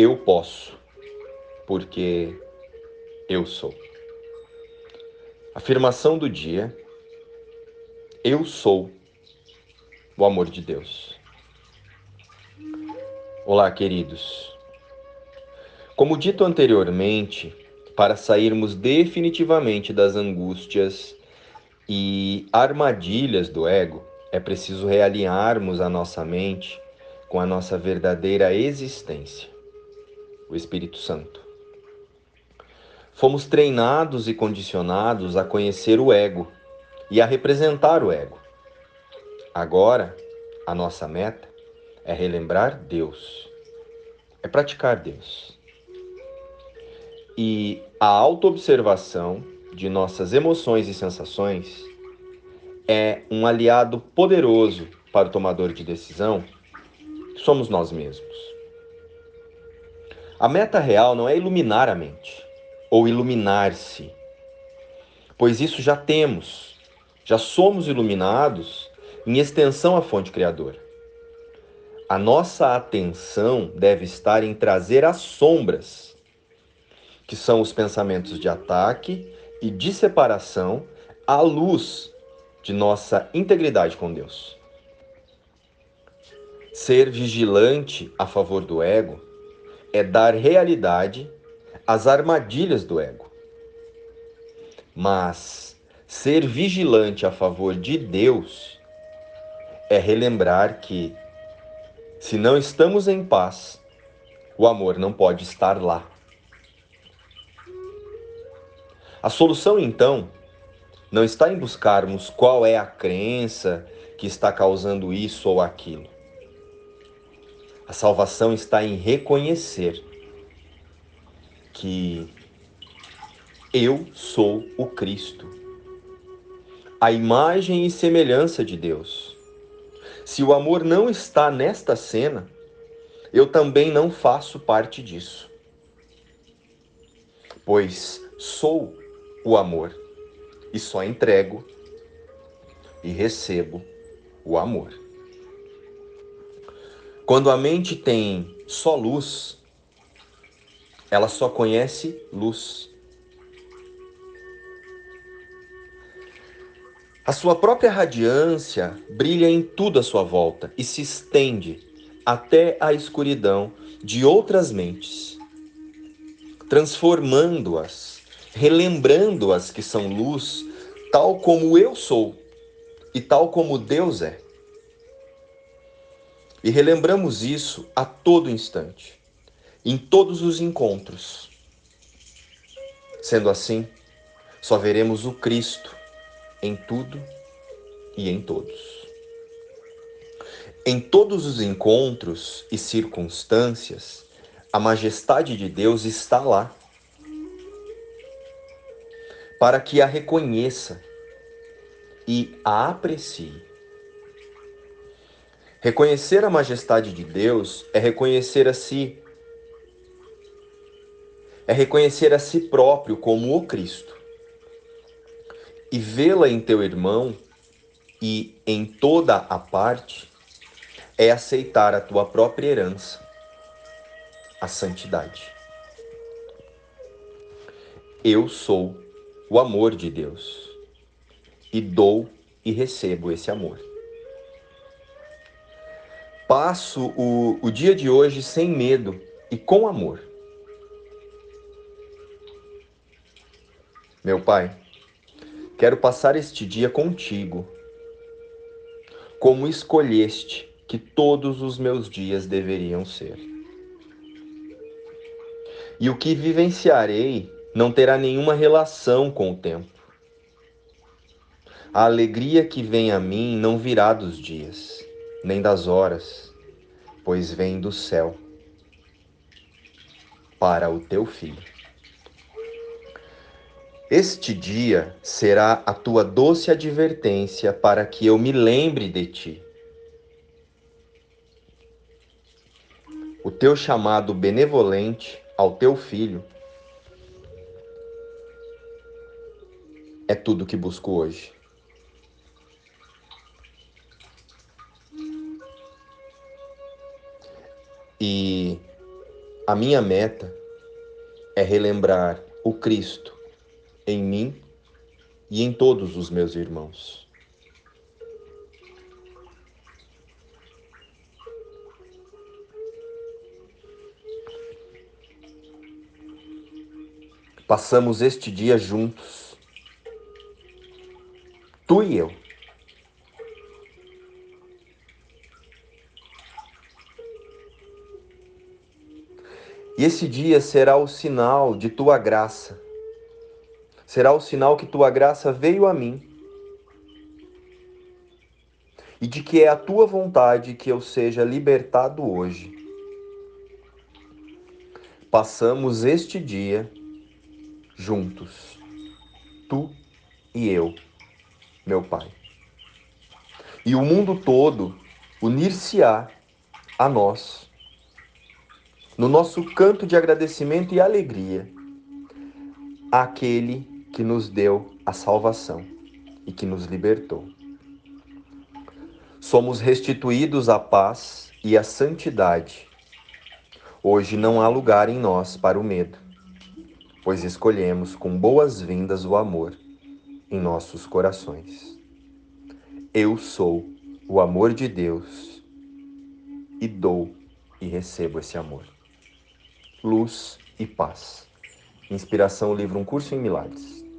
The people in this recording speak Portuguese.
eu posso, porque eu sou. Afirmação do dia: Eu sou o amor de Deus. Olá, queridos. Como dito anteriormente, para sairmos definitivamente das angústias e armadilhas do ego, é preciso realinharmos a nossa mente com a nossa verdadeira existência, o Espírito Santo. Fomos treinados e condicionados a conhecer o ego e a representar o ego. Agora, a nossa meta é relembrar Deus, é praticar Deus. E a autoobservação de nossas emoções e sensações é um aliado poderoso para o tomador de decisão, somos nós mesmos. A meta real não é iluminar a mente ou iluminar-se, pois isso já temos, já somos iluminados em extensão à fonte criadora. A nossa atenção deve estar em trazer as sombras, que são os pensamentos de ataque e de separação, à luz de nossa integridade com Deus. Ser vigilante a favor do ego é dar realidade às armadilhas do ego. Mas ser vigilante a favor de Deus é relembrar que, se não estamos em paz, o amor não pode estar lá. A solução, então, não está em buscarmos qual é a crença que está causando isso ou aquilo. A salvação está em reconhecer que eu sou o Cristo, a imagem e semelhança de Deus. Se o amor não está nesta cena, eu também não faço parte disso. Pois sou o amor e só entrego e recebo o amor. Quando a mente tem só luz, ela só conhece luz. A sua própria radiância brilha em tudo à sua volta e se estende até a escuridão de outras mentes, transformando-as relembrando as que são luz, tal como eu sou e tal como Deus é. E relembramos isso a todo instante, em todos os encontros. Sendo assim, só veremos o Cristo em tudo e em todos. Em todos os encontros e circunstâncias, a majestade de Deus está lá para que a reconheça e a aprecie. Reconhecer a majestade de Deus é reconhecer a si, é reconhecer a si próprio como o Cristo. E vê-la em teu irmão e em toda a parte é aceitar a tua própria herança, a santidade. Eu sou o amor de Deus e dou e recebo esse amor. Passo o, o dia de hoje sem medo e com amor. Meu Pai, quero passar este dia contigo, como escolheste que todos os meus dias deveriam ser. E o que vivenciarei não terá nenhuma relação com o tempo. A alegria que vem a mim não virá dos dias, nem das horas, pois vem do céu para o teu filho. Este dia será a tua doce advertência para que eu me lembre de ti. O teu chamado benevolente ao teu filho é tudo que busco hoje. A minha meta é relembrar o Cristo em mim e em todos os meus irmãos. Passamos este dia juntos, tu e eu. E esse dia será o sinal de tua graça. Será o sinal que tua graça veio a mim. E de que é a tua vontade que eu seja libertado hoje. Passamos este dia juntos, tu e eu, meu Pai. E o mundo todo unir-se-á a nós no nosso canto de agradecimento e alegria àquele que nos deu a salvação e que nos libertou. Somos restituídos à paz e à santidade. Hoje não há lugar em nós para o medo, pois escolhemos com boas-vindas o amor em nossos corações. Eu sou o amor de Deus e dou e recebo esse amor luz e paz. Inspiração, livro Um Curso em Milagres.